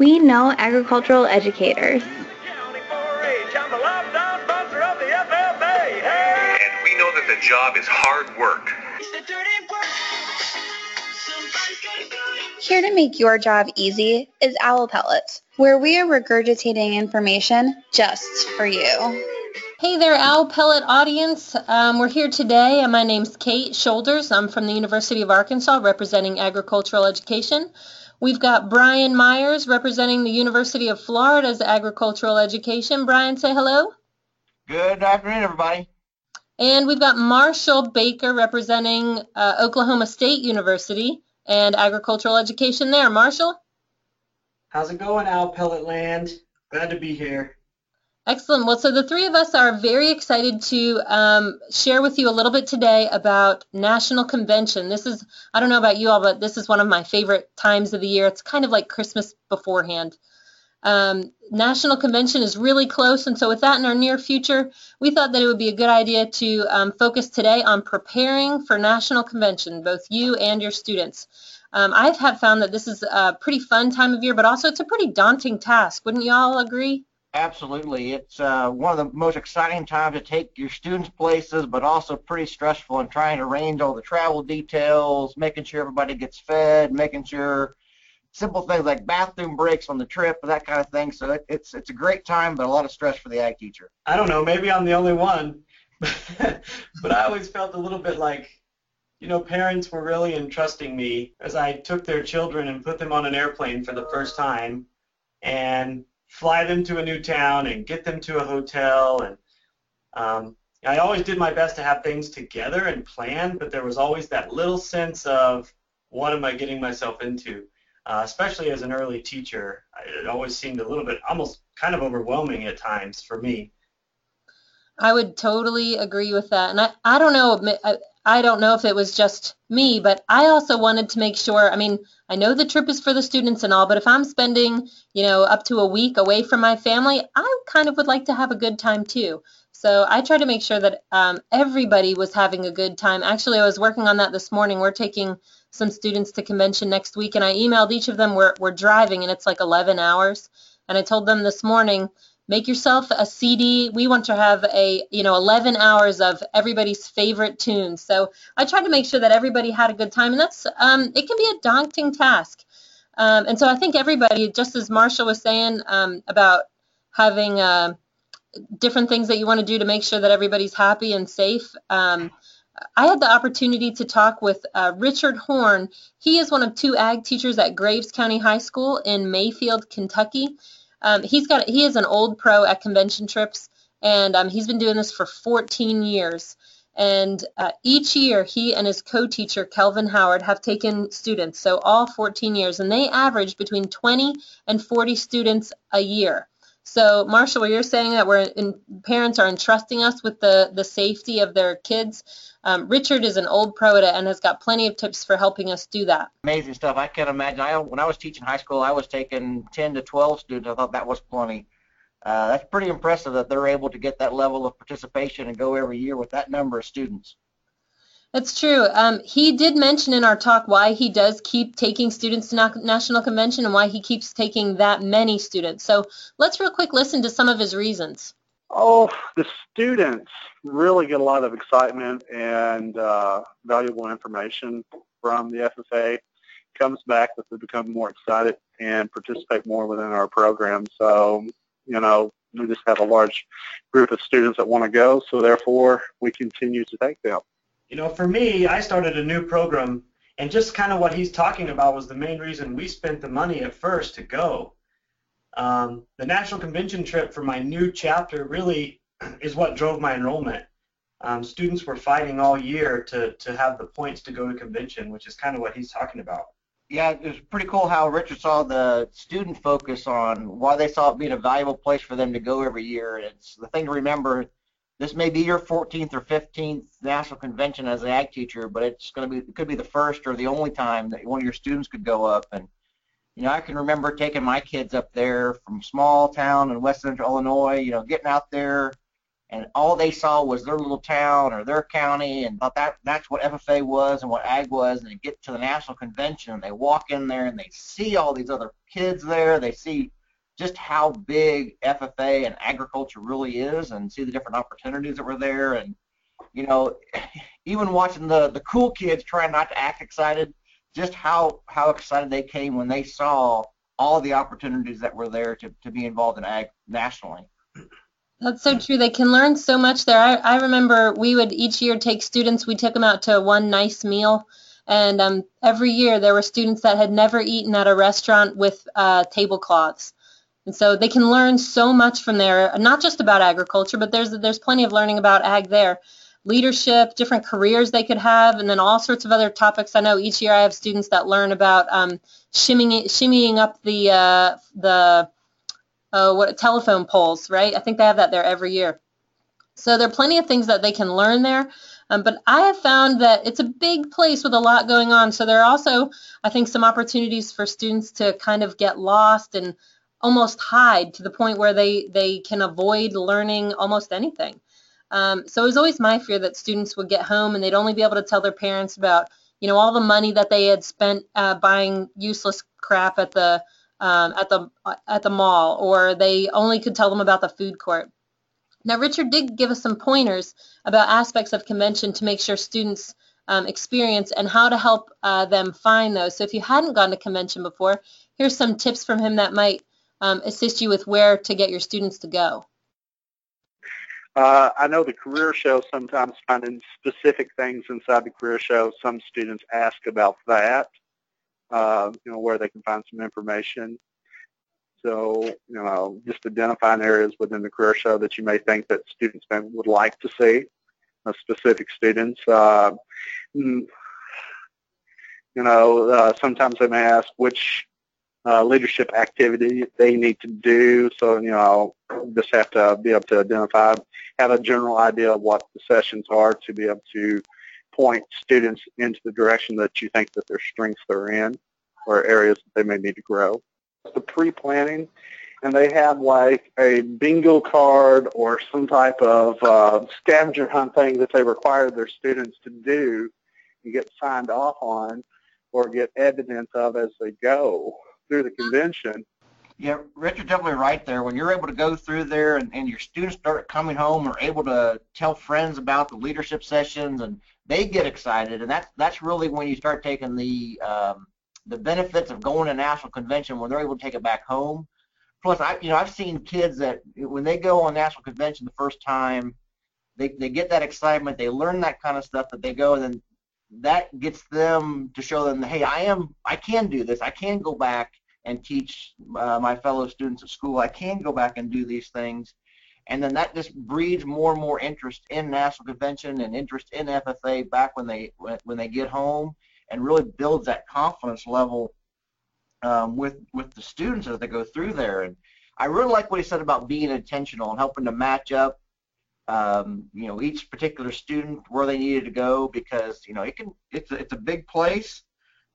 We know agricultural educators. And we know that the job is hard work. Here to make your job easy is Owl Pellets, where we are regurgitating information just for you. Hey there, Owl Pellet audience. Um, we're here today, and my name's Kate Shoulders. I'm from the University of Arkansas, representing agricultural education. We've got Brian Myers, representing the University of Florida's agricultural education. Brian, say hello. Good afternoon, everybody. And we've got Marshall Baker, representing uh, Oklahoma State University and agricultural education there. Marshall? How's it going, Owl Pellet Land? Glad to be here. Excellent. Well, so the three of us are very excited to um, share with you a little bit today about National Convention. This is, I don't know about you all, but this is one of my favorite times of the year. It's kind of like Christmas beforehand. Um, National Convention is really close, and so with that in our near future, we thought that it would be a good idea to um, focus today on preparing for National Convention, both you and your students. Um, I have found that this is a pretty fun time of year, but also it's a pretty daunting task. Wouldn't you all agree? Absolutely. It's uh, one of the most exciting times to take your students places, but also pretty stressful in trying to arrange all the travel details, making sure everybody gets fed, making sure simple things like bathroom breaks on the trip, that kind of thing. So it, it's it's a great time, but a lot of stress for the ag teacher. I don't know, maybe I'm the only one, but I always felt a little bit like, you know, parents were really entrusting me as I took their children and put them on an airplane for the first time, and fly them to a new town and get them to a hotel and um, I always did my best to have things together and planned, but there was always that little sense of what am I getting myself into, uh, especially as an early teacher. It always seemed a little bit, almost kind of overwhelming at times for me. I would totally agree with that, and I, I don't know I, don't know if it was just me, but I also wanted to make sure. I mean, I know the trip is for the students and all, but if I'm spending, you know, up to a week away from my family, I kind of would like to have a good time too. So I tried to make sure that um, everybody was having a good time. Actually, I was working on that this morning. We're taking some students to convention next week, and I emailed each of them. We're, we're driving, and it's like 11 hours. And I told them this morning, make yourself a CD. We want to have a, you know, 11 hours of everybody's favorite tunes. So I tried to make sure that everybody had a good time, and that's, um, it can be a daunting task. Um, and so I think everybody, just as Marshall was saying um, about having uh, different things that you want to do to make sure that everybody's happy and safe. Um, I had the opportunity to talk with uh, Richard Horn. He is one of two ag teachers at Graves County High School in Mayfield, Kentucky. Um, he's got he is an old pro at convention trips, and um, he's been doing this for 14 years. And uh, each year, he and his co-teacher Kelvin Howard have taken students, so all 14 years, and they average between 20 and 40 students a year. So, Marshall, you're saying that we're in, parents are entrusting us with the the safety of their kids. Um, Richard is an old pro at it and has got plenty of tips for helping us do that. Amazing stuff. I can't imagine. I, when I was teaching high school, I was taking 10 to 12 students. I thought that was plenty. Uh, that's pretty impressive that they're able to get that level of participation and go every year with that number of students. That's true. Um, he did mention in our talk why he does keep taking students to na National Convention and why he keeps taking that many students. So let's real quick listen to some of his reasons. Oh, the students really get a lot of excitement and uh, valuable information from the FFA. Comes back that they become more excited and participate more within our program. So, you know, we just have a large group of students that want to go, so therefore we continue to take them. You know, for me, I started a new program, and just kind of what he's talking about was the main reason we spent the money at first to go. Um, the National Convention trip for my new chapter really is what drove my enrollment. Um, students were fighting all year to, to have the points to go to convention, which is kind of what he's talking about. Yeah, it was pretty cool how Richard saw the student focus on why they saw it being a valuable place for them to go every year. It's the thing to remember this may be your 14th or 15th national convention as an ag teacher, but it's going to be it could be the first or the only time that one of your students could go up. And you know, I can remember taking my kids up there from small town in West Central Illinois. You know, getting out there and all they saw was their little town or their county and thought that that's what FFA was and what ag was and they get to the national convention and they walk in there and they see all these other kids there they see just how big FFA and agriculture really is and see the different opportunities that were there and you know even watching the the cool kids trying not to act excited just how how excited they came when they saw all the opportunities that were there to, to be involved in ag nationally. That's so true. They can learn so much there. I, I remember we would each year take students, we took them out to one nice meal. And um, every year there were students that had never eaten at a restaurant with uh, tablecloths. And so they can learn so much from there, not just about agriculture, but there's there's plenty of learning about ag there. Leadership, different careers they could have, and then all sorts of other topics. I know each year I have students that learn about um, shimmying, shimmying up the uh, the uh, what telephone poles, right? I think they have that there every year. So there are plenty of things that they can learn there. Um, but I have found that it's a big place with a lot going on. So there are also, I think, some opportunities for students to kind of get lost and almost hide to the point where they, they can avoid learning almost anything. Um, so it was always my fear that students would get home and they'd only be able to tell their parents about, you know, all the money that they had spent uh, buying useless crap at the um, at the at the mall, or they only could tell them about the food court. Now, Richard did give us some pointers about aspects of convention to make sure students um, experience and how to help uh, them find those. So if you hadn't gone to convention before, here's some tips from him that might um, assist you with where to get your students to go. Uh, I know the career show sometimes finding specific things inside the career show. Some students ask about that uh, you know, where they can find some information. So, you know, just identifying areas within the career show that you may think that students would like to see, uh, specific students. Uh, you know, uh, sometimes they may ask which uh, leadership activity they need to do. So, you know, just have to be able to identify, have a general idea of what the sessions are to be able to point students into the direction that you think that their strengths are in or areas that they may need to grow. The pre-planning, and they have like a bingo card or some type of uh, scavenger hunt thing that they require their students to do and get signed off on or get evidence of as they go through the convention. Yeah, Richard's definitely right there. When you're able to go through there and, and your students start coming home or able to tell friends about the leadership sessions and they get excited, and that's that's really when you start taking the um, the benefits of going to national convention when they're able to take it back home. Plus, I you know I've seen kids that when they go on national convention the first time, they they get that excitement, they learn that kind of stuff that they go and then that gets them to show them, hey, I am I can do this. I can go back and teach uh, my fellow students at school. I can go back and do these things. And then that just breeds more and more interest in national convention and interest in FFA back when they when they get home, and really builds that confidence level um, with with the students as they go through there. And I really like what he said about being intentional and helping to match up, um, you know, each particular student where they needed to go because you know it can it's it's a big place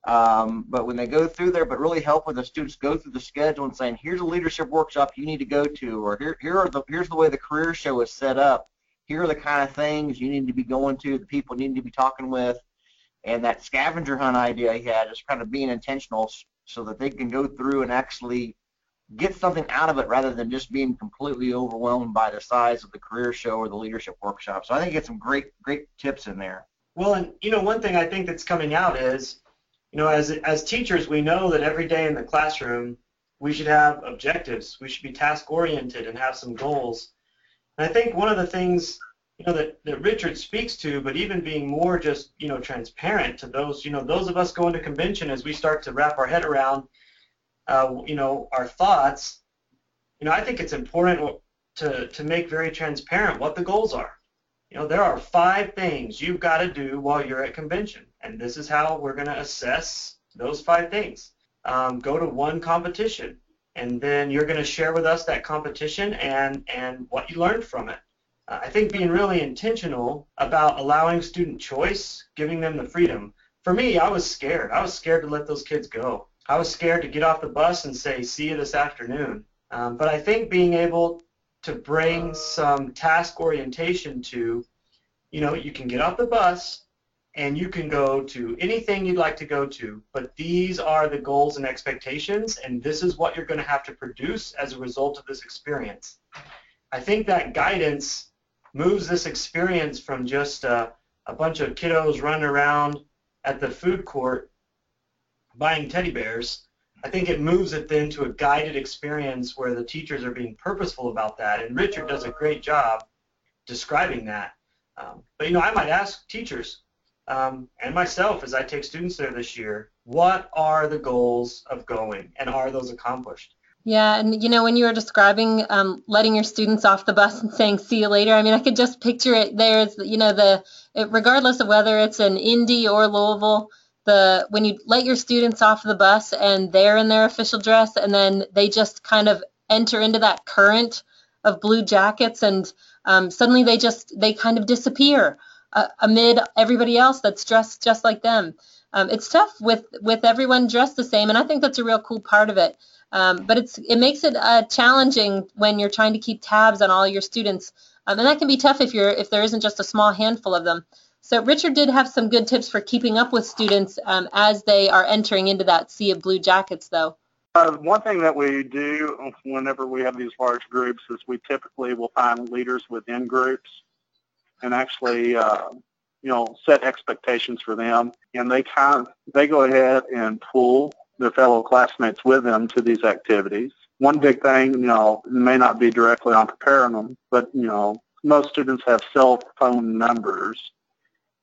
um, but when they go through there, but really help when the students go through the schedule and saying, here's a leadership workshop you need to go to, or here, here are the, here's the way the career show is set up. Here are the kind of things you need to be going to, the people you need to be talking with. And that scavenger hunt idea he had is kind of being intentional so that they can go through and actually get something out of it rather than just being completely overwhelmed by the size of the career show or the leadership workshop. So I think you get some great, great tips in there. Well, and you know, one thing I think that's coming out is you know, as as teachers, we know that every day in the classroom we should have objectives. We should be task oriented and have some goals. And I think one of the things you know that, that Richard speaks to, but even being more just you know transparent to those you know those of us going to convention as we start to wrap our head around uh, you know our thoughts. You know, I think it's important to to make very transparent what the goals are. You know, there are five things you've got to do while you're at convention. And this is how we're going to assess those five things. Um, go to one competition, and then you're going to share with us that competition and, and what you learned from it. Uh, I think being really intentional about allowing student choice, giving them the freedom. For me, I was scared. I was scared to let those kids go. I was scared to get off the bus and say, see you this afternoon. Um, but I think being able to bring some task orientation to, you know, you can get off the bus and you can go to anything you'd like to go to, but these are the goals and expectations, and this is what you're going to have to produce as a result of this experience. I think that guidance moves this experience from just a, a bunch of kiddos running around at the food court buying teddy bears. I think it moves it then to a guided experience where the teachers are being purposeful about that, and Richard does a great job describing that. Um, but you know, I might ask teachers, um, and myself as I take students there this year, what are the goals of going and are those accomplished? Yeah, and you know, when you were describing um, letting your students off the bus and saying "see you later," I mean, I could just picture it there. As you know, the it, regardless of whether it's an Indy or Louisville, the when you let your students off the bus and they're in their official dress, and then they just kind of enter into that current of blue jackets, and um, suddenly they just they kind of disappear uh, amid everybody else that's dressed just like them. Um, it's tough with with everyone dressed the same, and I think that's a real cool part of it. Um, but it's it makes it uh, challenging when you're trying to keep tabs on all your students, um, and that can be tough if you're if there isn't just a small handful of them. So Richard did have some good tips for keeping up with students um, as they are entering into that sea of blue jackets, though. Uh, one thing that we do whenever we have these large groups is we typically will find leaders within groups and actually, uh, you know, set expectations for them, and they kind of, they go ahead and pull their fellow classmates with them to these activities. One big thing, you know, may not be directly on preparing them, but, you know, most students have cell phone numbers.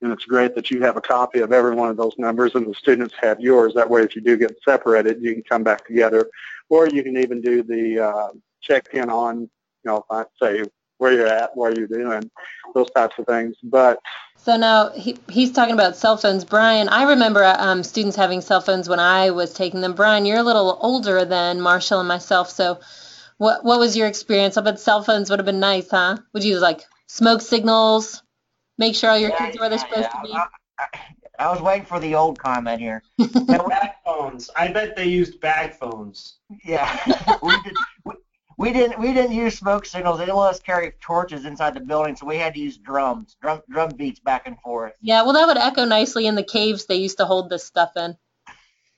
And it's great that you have a copy of every one of those numbers and the students have yours. That way, if you do get separated, you can come back together. Or you can even do the uh, check-in on, you know, say where you're at, what you're doing, those types of things. But so now he, he's talking about cell phones. Brian, I remember um, students having cell phones when I was taking them. Brian, you're a little older than Marshall and myself, so what what was your experience? I bet cell phones would have been nice, huh? Would you use like smoke signals? Make sure all your Yeah, kids are where they're supposed yeah. to be. I, I, I was waiting for the old comment here. Bag phones. I bet they used bag phones. Yeah, we did. We, we didn't. We didn't use smoke signals. They didn't let us carry torches inside the building, so we had to use drums, drum drum beats back and forth. Yeah, well, that would echo nicely in the caves they used to hold this stuff in.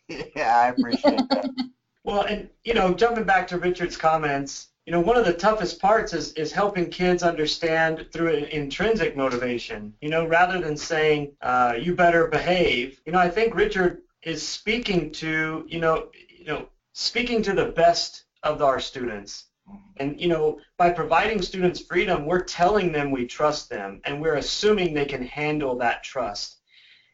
Yeah, I appreciate that. Well, and you know, jumping back to Richard's comments, you know, one of the toughest parts is is helping kids understand through an intrinsic motivation. You know, rather than saying uh, you better behave. You know, I think Richard is speaking to you know you know speaking to the best of our students. And you know, by providing students freedom, we're telling them we trust them, and we're assuming they can handle that trust.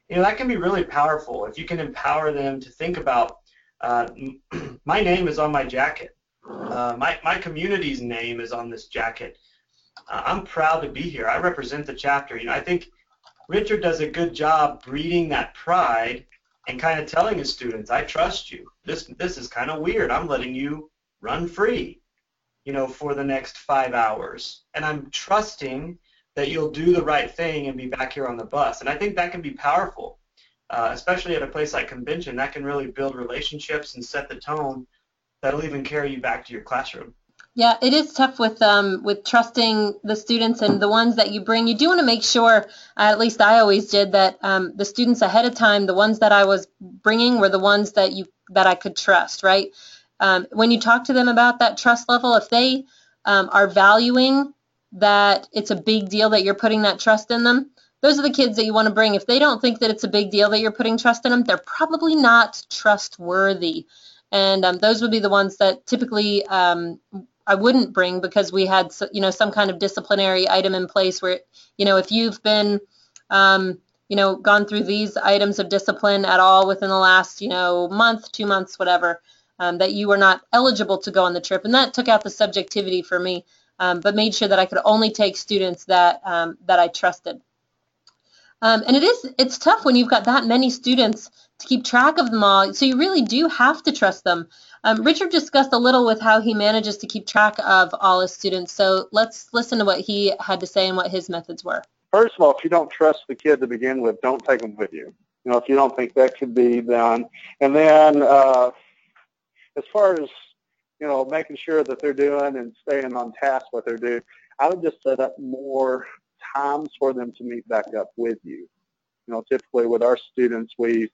You know, that can be really powerful if you can empower them to think about uh, my name is on my jacket. Uh, my, my community's name is on this jacket. Uh, I'm proud to be here. I represent the chapter. You know, I think Richard does a good job breeding that pride and kind of telling his students, I trust you. This this is kind of weird. I'm letting you run free, you know, for the next five hours. And I'm trusting that you'll do the right thing and be back here on the bus. And I think that can be powerful, uh, especially at a place like convention. That can really build relationships and set the tone that'll even carry you back to your classroom. Yeah, it is tough with um, with trusting the students and the ones that you bring. You do want to make sure, uh, at least I always did, that um, the students ahead of time, the ones that I was bringing, were the ones that you that I could trust. Right? Um, when you talk to them about that trust level, if they um, are valuing that it's a big deal that you're putting that trust in them, those are the kids that you want to bring. If they don't think that it's a big deal that you're putting trust in them, they're probably not trustworthy. And um, those would be the ones that typically um, I wouldn't bring because we had, you know, some kind of disciplinary item in place where, you know, if you've been, um, you know, gone through these items of discipline at all within the last, you know, month, two months, whatever, um, that you were not eligible to go on the trip. And that took out the subjectivity for me, um, but made sure that I could only take students that um, that I trusted. Um, and it is it's tough when you've got that many students to keep track of them all. So you really do have to trust them. Um, Richard discussed a little with how he manages to keep track of all his students. So let's listen to what he had to say and what his methods were. First of all, if you don't trust the kid to begin with, don't take them with you. You know, if you don't think that could be done. And then uh, as far as, you know, making sure that they're doing and staying on task what they're doing, I would just set up more times for them to meet back up with you. You know, typically with our students, we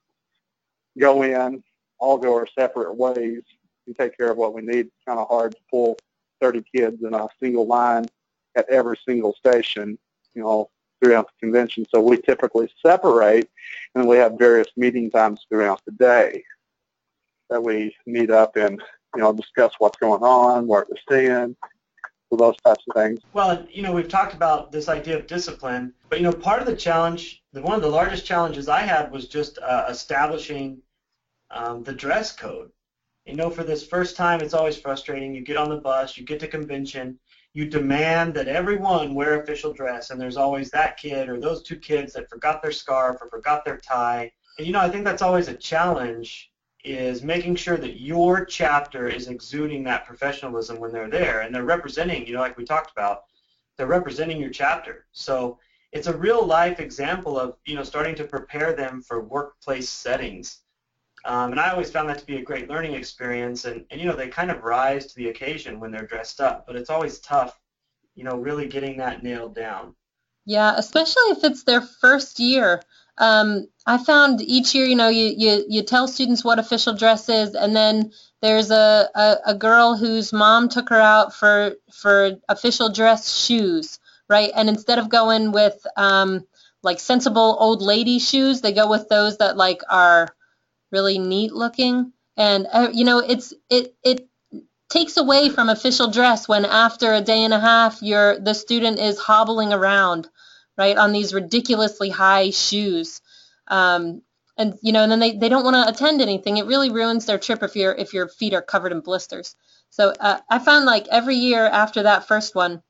go in, all go our separate ways and take care of what we need. It's kind of hard to pull 30 kids in a single line at every single station, you know, throughout the convention. So we typically separate and we have various meeting times throughout the day that we meet up and, you know, discuss what's going on, where to stand, those types of things. Well, you know, we've talked about this idea of discipline, but you know, part of the challenge, one of the largest challenges I had was just uh, establishing um, the dress code. You know, for this first time, it's always frustrating. You get on the bus, you get to convention, you demand that everyone wear official dress, and there's always that kid or those two kids that forgot their scarf or forgot their tie. And you know, I think that's always a challenge is making sure that your chapter is exuding that professionalism when they're there and they're representing, you know, like we talked about, they're representing your chapter. So it's a real life example of, you know, starting to prepare them for workplace settings. Um, and I always found that to be a great learning experience. And, and, you know, they kind of rise to the occasion when they're dressed up, but it's always tough, you know, really getting that nailed down. Yeah, especially if it's their first year. Um, I found each year, you know, you, you, you tell students what official dress is, and then there's a, a, a girl whose mom took her out for, for official dress shoes, right? And instead of going with um, like sensible old lady shoes, they go with those that like are really neat looking. And uh, you know, it's it it takes away from official dress when after a day and a half, you're the student is hobbling around right, on these ridiculously high shoes. Um, and you know, and then they, they don't want to attend anything. It really ruins their trip if your if your feet are covered in blisters. So uh, I found like every year after that first one,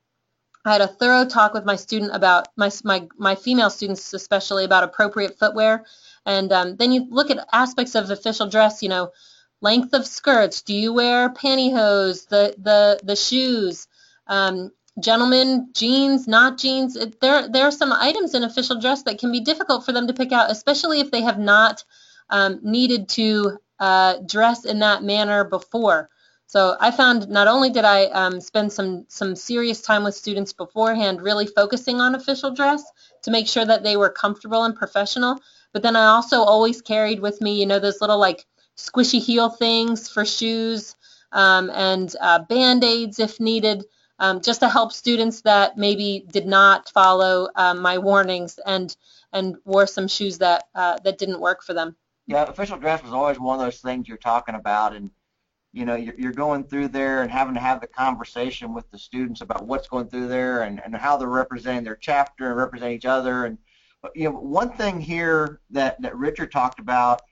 I had a thorough talk with my student about my my my female students especially about appropriate footwear. And um, then you look at aspects of official dress. You know, length of skirts. Do you wear pantyhose? The the the shoes. Um, gentlemen, jeans, not jeans. It, there, there are some items in official dress that can be difficult for them to pick out, especially if they have not um, needed to uh, dress in that manner before. So I found not only did I um, spend some some serious time with students beforehand, really focusing on official dress to make sure that they were comfortable and professional, but then I also always carried with me, you know, those little like squishy heel things for shoes um, and uh, band-aids if needed um, just to help students that maybe did not follow um, my warnings and and wore some shoes that uh, that didn't work for them. Yeah, official dress was always one of those things you're talking about, and you know you're, going through there and having to have the conversation with the students about what's going through there and, and how they're representing their chapter and representing each other. And you know one thing here that that Richard talked about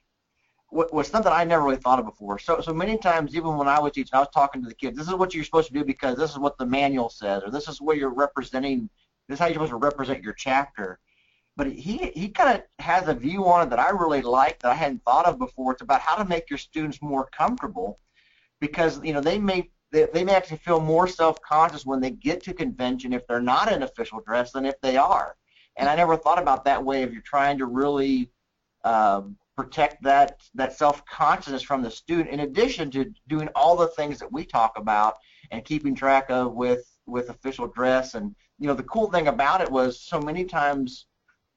was something I never really thought of before. So, so many times, even when I was teaching, I was talking to the kids. This is what you're supposed to do because this is what the manual says, or this is what you're representing. This is how you're supposed to represent your chapter. But he he kind of has a view on it that I really like that I hadn't thought of before. It's about how to make your students more comfortable, because you know they may they, they may actually feel more self-conscious when they get to convention if they're not in official dress than if they are. And I never thought about that way. If you're trying to really um, protect that that self-consciousness from the student in addition to doing all the things that we talk about and keeping track of with with official dress. And you know the cool thing about it was so many times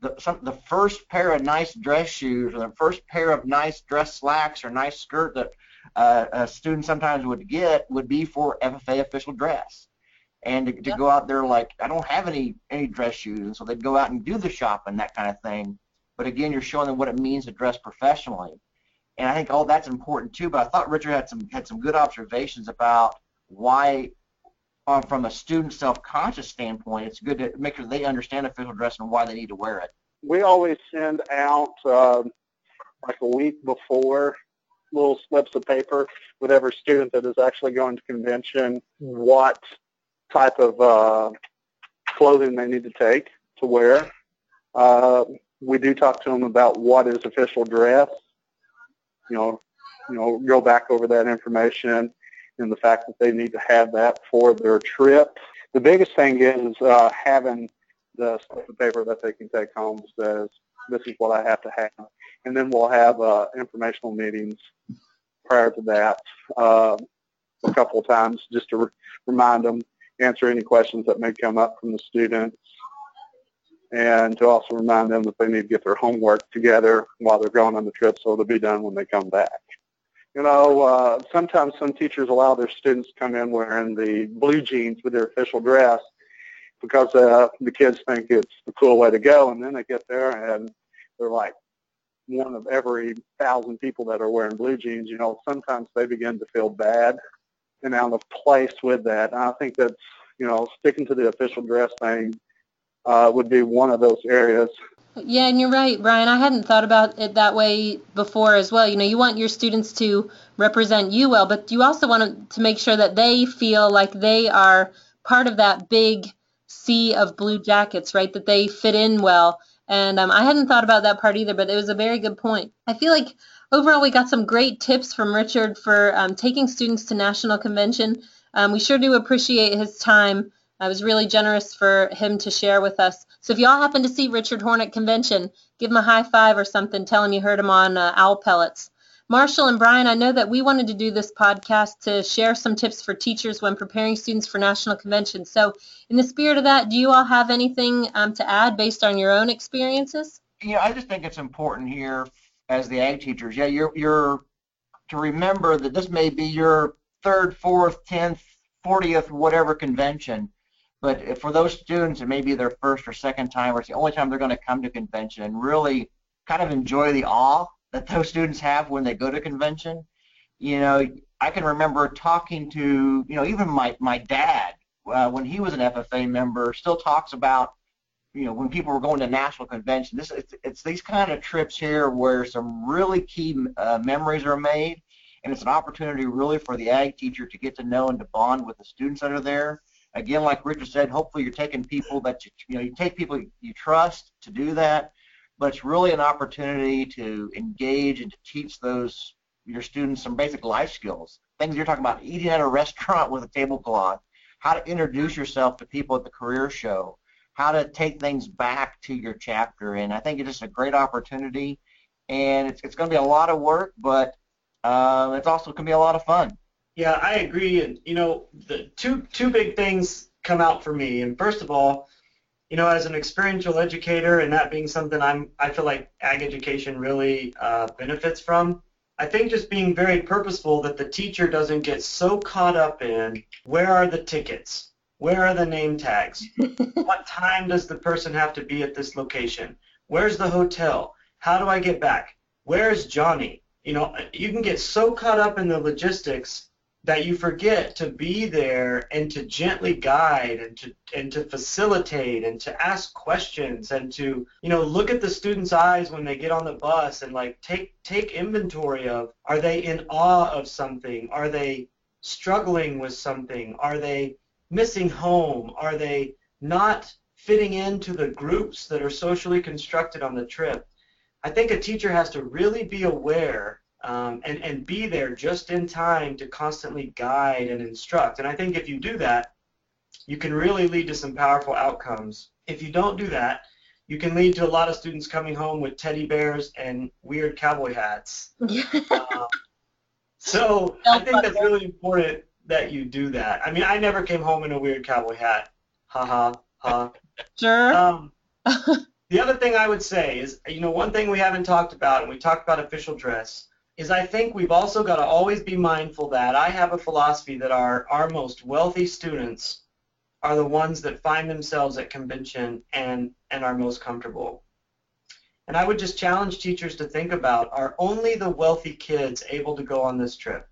the some, the first pair of nice dress shoes or the first pair of nice dress slacks or nice skirt that uh, a student sometimes would get would be for FFA official dress. And to, to go out there like I don't have any any dress shoes. And so they'd go out and do the shopping that kind of thing but again, you're showing them what it means to dress professionally. And I think all that's important too. But I thought Richard had some had some good observations about why, um, from a student self-conscious standpoint, it's good to make sure they understand official dress and why they need to wear it. We always send out um, like a week before little slips of paper with every student that is actually going to convention what type of uh, clothing they need to take to wear. Uh, we do talk to them about what is official dress. You know, you know, go back over that information and the fact that they need to have that for their trip. The biggest thing is uh, having the slip of paper that they can take home says this is what I have to have, and then we'll have uh, informational meetings prior to that. Uh, a couple of times just to re- remind them, answer any questions that may come up from the students, and to also remind them that they need to get their homework together while they're going on the trip so it'll be done when they come back. You know, uh, sometimes some teachers allow their students to come in wearing the blue jeans with their official dress because uh, the kids think it's the cool way to go, and then they get there and they're like one of every thousand people that are wearing blue jeans. You know, sometimes they begin to feel bad and out of place with that. And I think that's you know sticking to the official dress thing uh, would be one of those areas. Yeah, and you're right, Brian. I hadn't thought about it that way before as well. You know, you want your students to represent you well, but you also want to make sure that they feel like they are part of that big sea of blue jackets, right? That they fit in well. And um, I hadn't thought about that part either, but it was a very good point. I feel like overall we got some great tips from Richard for um, taking students to National Convention. Um, we sure do appreciate his time. It was really generous for him to share with us. So if y'all happen to see Richard Horn at convention, give him a high five or something. Tell him you heard him on uh, Owl Pellets. Marshall and Brian, I know that we wanted to do this podcast to share some tips for teachers when preparing students for national convention. So in the spirit of that, do you all have anything um, to add based on your own experiences? Yeah, I just think it's important here as the ag teachers. Yeah, you're you're to remember that this may be your third, fourth, tenth, fortieth, whatever convention. But for those students, it may be their first or second time, or it's the only time they're going to come to convention, and really kind of enjoy the awe that those students have when they go to convention. You know, I can remember talking to, you know, even my my dad uh, when he was an FFA member, still talks about, you know, when people were going to national convention. This it's, it's these kind of trips here where some really key uh, memories are made, and it's an opportunity really for the ag teacher to get to know and to bond with the students that are there Again, like Richard said, hopefully you're taking people that you, you know, you take people you trust to do that, but it's really an opportunity to engage and to teach those your students some basic life skills. Things you're talking about, eating at a restaurant with a tablecloth, how to introduce yourself to people at the career show, how to take things back to your chapter. And I think it's just a great opportunity. And it's, it's going to be a lot of work, but uh, it's also going to be a lot of fun. Yeah, I agree. And you know, the two two big things come out for me. And first of all, you know, as an experiential educator, and that being something I'm, I feel like ag education really uh, benefits from. I think just being very purposeful that the teacher doesn't get so caught up in where are the tickets, where are the name tags, what time does the person have to be at this location, where's the hotel, how do I get back, where's Johnny? You know, you can get so caught up in the logistics that you forget to be there and to gently guide and to and to facilitate and to ask questions and to you know look at the students eyes when they get on the bus and like take take inventory of are they in awe of something? Are they struggling with something? Are they missing home? Are they not fitting into the groups that are socially constructed on the trip? I think a teacher has to really be aware um, and, and be there just in time to constantly guide and instruct. And I think if you do that, you can really lead to some powerful outcomes. If you don't do that, you can lead to a lot of students coming home with teddy bears and weird cowboy hats. uh, so I think that's really important that you do that. I mean, I never came home in a weird cowboy hat. Ha ha ha. Sure. Um, the other thing I would say is, you know, one thing we haven't talked about, and we talked about official dress, is I think we've also got to always be mindful that I have a philosophy that our, our most wealthy students are the ones that find themselves at convention and, and are most comfortable. And I would just challenge teachers to think about, are only the wealthy kids able to go on this trip?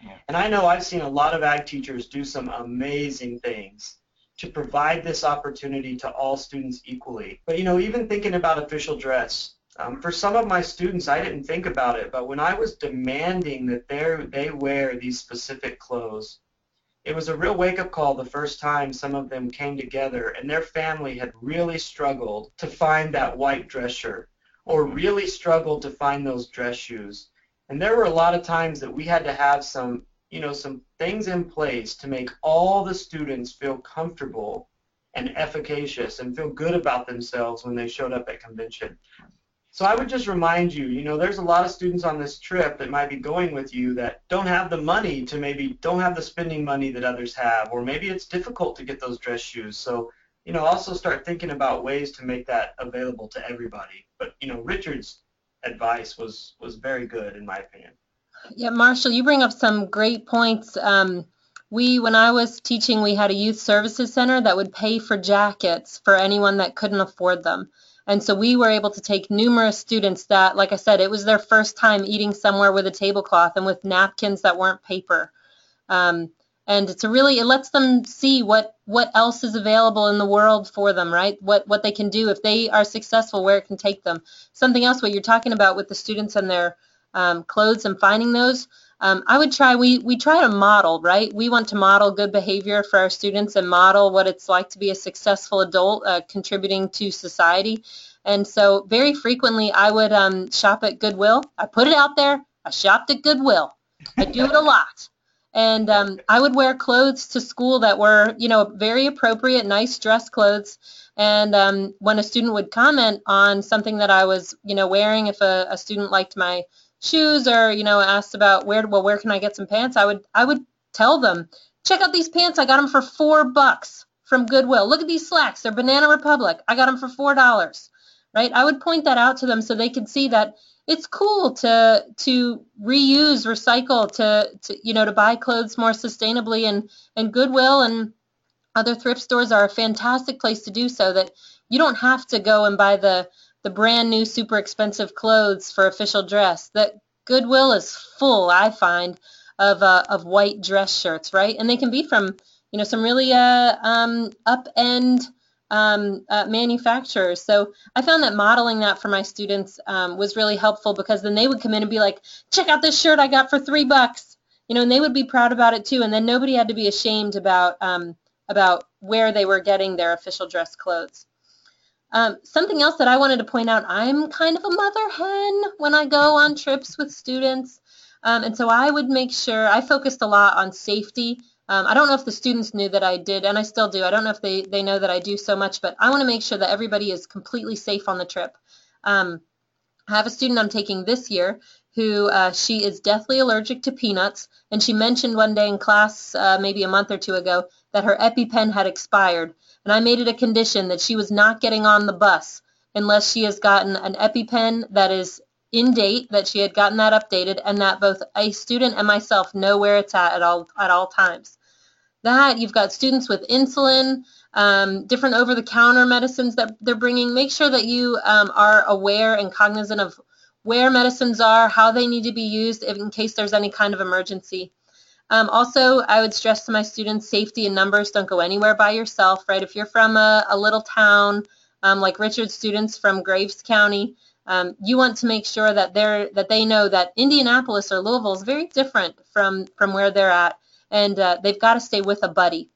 Yeah. And I know I've seen a lot of ag teachers do some amazing things to provide this opportunity to all students equally. But you know, even thinking about official dress, um, for some of my students, I didn't think about it, but when I was demanding that they wear these specific clothes, it was a real wake-up call the first time some of them came together and their family had really struggled to find that white dress shirt or really struggled to find those dress shoes. And there were a lot of times that we had to have some, you know, some things in place to make all the students feel comfortable and efficacious and feel good about themselves when they showed up at convention. So I would just remind you, you know, there's a lot of students on this trip that might be going with you that don't have the money to maybe don't have the spending money that others have, or maybe it's difficult to get those dress shoes. So, you know, also start thinking about ways to make that available to everybody. But, you know, Richard's advice was was very good in my opinion. Yeah, Marshall, you bring up some great points. Um, we, when I was teaching, we had a youth services center that would pay for jackets for anyone that couldn't afford them. And so we were able to take numerous students that, like I said, it was their first time eating somewhere with a tablecloth and with napkins that weren't paper. Um, and it's a really, it lets them see what, what else is available in the world for them, right? What, what they can do if they are successful, where it can take them. Something else, what you're talking about with the students and their um, clothes and finding those, um, I would try, we, we try to model, right? We want to model good behavior for our students and model what it's like to be a successful adult uh, contributing to society. And so very frequently I would um, shop at Goodwill. I put it out there. I shopped at Goodwill. I do it a lot. And um, I would wear clothes to school that were, you know, very appropriate, nice dress clothes. And um, when a student would comment on something that I was, you know, wearing, if a, a student liked my shoes or you know asked about where well where can I get some pants, I would I would tell them check out these pants. I got them for four bucks from Goodwill. Look at these slacks. They're Banana Republic. I got them for four dollars. Right? I would point that out to them so they could see that it's cool to to reuse, recycle, to, to you know to buy clothes more sustainably and and Goodwill and other thrift stores are a fantastic place to do so that you don't have to go and buy the the brand new super expensive clothes for official dress. That Goodwill is full, I find, of uh, of white dress shirts, right? And they can be from you know some really uh, um, up end um, uh, manufacturers. So I found that modeling that for my students um, was really helpful because then they would come in and be like, check out this shirt I got for three bucks, you know, and they would be proud about it too. And then nobody had to be ashamed about um, about where they were getting their official dress clothes. Um, something else that I wanted to point out, I'm kind of a mother hen when I go on trips with students. Um, and so I would make sure, I focused a lot on safety. Um, I don't know if the students knew that I did, and I still do. I don't know if they, they know that I do so much, but I want to make sure that everybody is completely safe on the trip. Um, I have a student I'm taking this year who uh, she is deathly allergic to peanuts, and she mentioned one day in class, uh, maybe a month or two ago, that her EpiPen had expired and I made it a condition that she was not getting on the bus unless she has gotten an EpiPen that is in date, that she had gotten that updated, and that both a student and myself know where it's at at all at all times. That you've got students with insulin, um, different over-the-counter medicines that they're bringing. Make sure that you um, are aware and cognizant of where medicines are, how they need to be used in case there's any kind of emergency. Um, also, I would stress to my students safety and numbers. Don't go anywhere by yourself, right? If you're from a, a little town, um, like Richard's students from Graves County, um, you want to make sure that they're that they know that Indianapolis or Louisville is very different from from where they're at, and uh, they've got to stay with a buddy.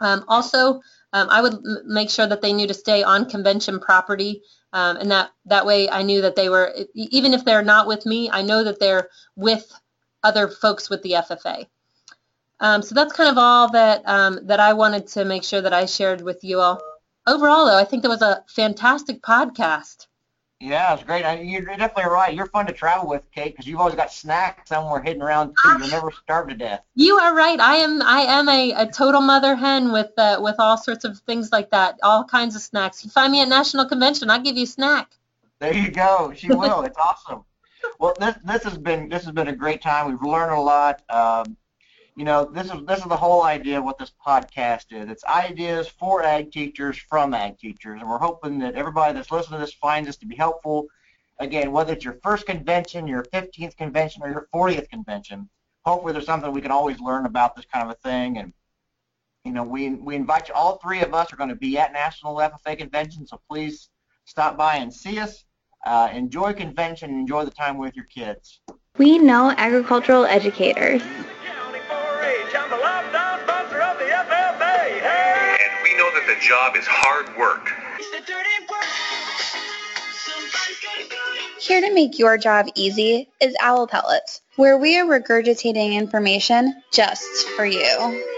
Um, also, um, I would make sure that they knew to stay on convention property, um, and that that way I knew that they were even if they're not with me, I know that they're with other folks with the FFA. Um, so that's kind of all that um, that I wanted to make sure that I shared with you all. Overall, though, I think that was a fantastic podcast. Yeah, it's great. You're definitely right. You're fun to travel with, Kate, because you've always got snacks somewhere hidden around too. You'll never starve to death. You are right. I am. I am a, a total mother hen with uh, with all sorts of things like that. All kinds of snacks. You find me at National Convention, I'll give you a snack. There you go. She will. it's awesome well, this this has been this has been a great time. We've learned a lot. Um, you know, this is this is the whole idea of what this podcast is. It's ideas for ag teachers from ag teachers, and we're hoping that everybody that's listening to this finds this to be helpful. Again, whether it's your first convention, your 15th convention, or your 40th convention, hopefully there's something we can always learn about this kind of a thing. And you know, we we invite you. All three of us are going to be at National FFA convention, so please stop by and see us. Uh, enjoy convention, enjoy the time with your kids. We know agricultural educators. And we know that the job is hard work. Here to make your job easy is Owl Pellets, where we are regurgitating information just for you.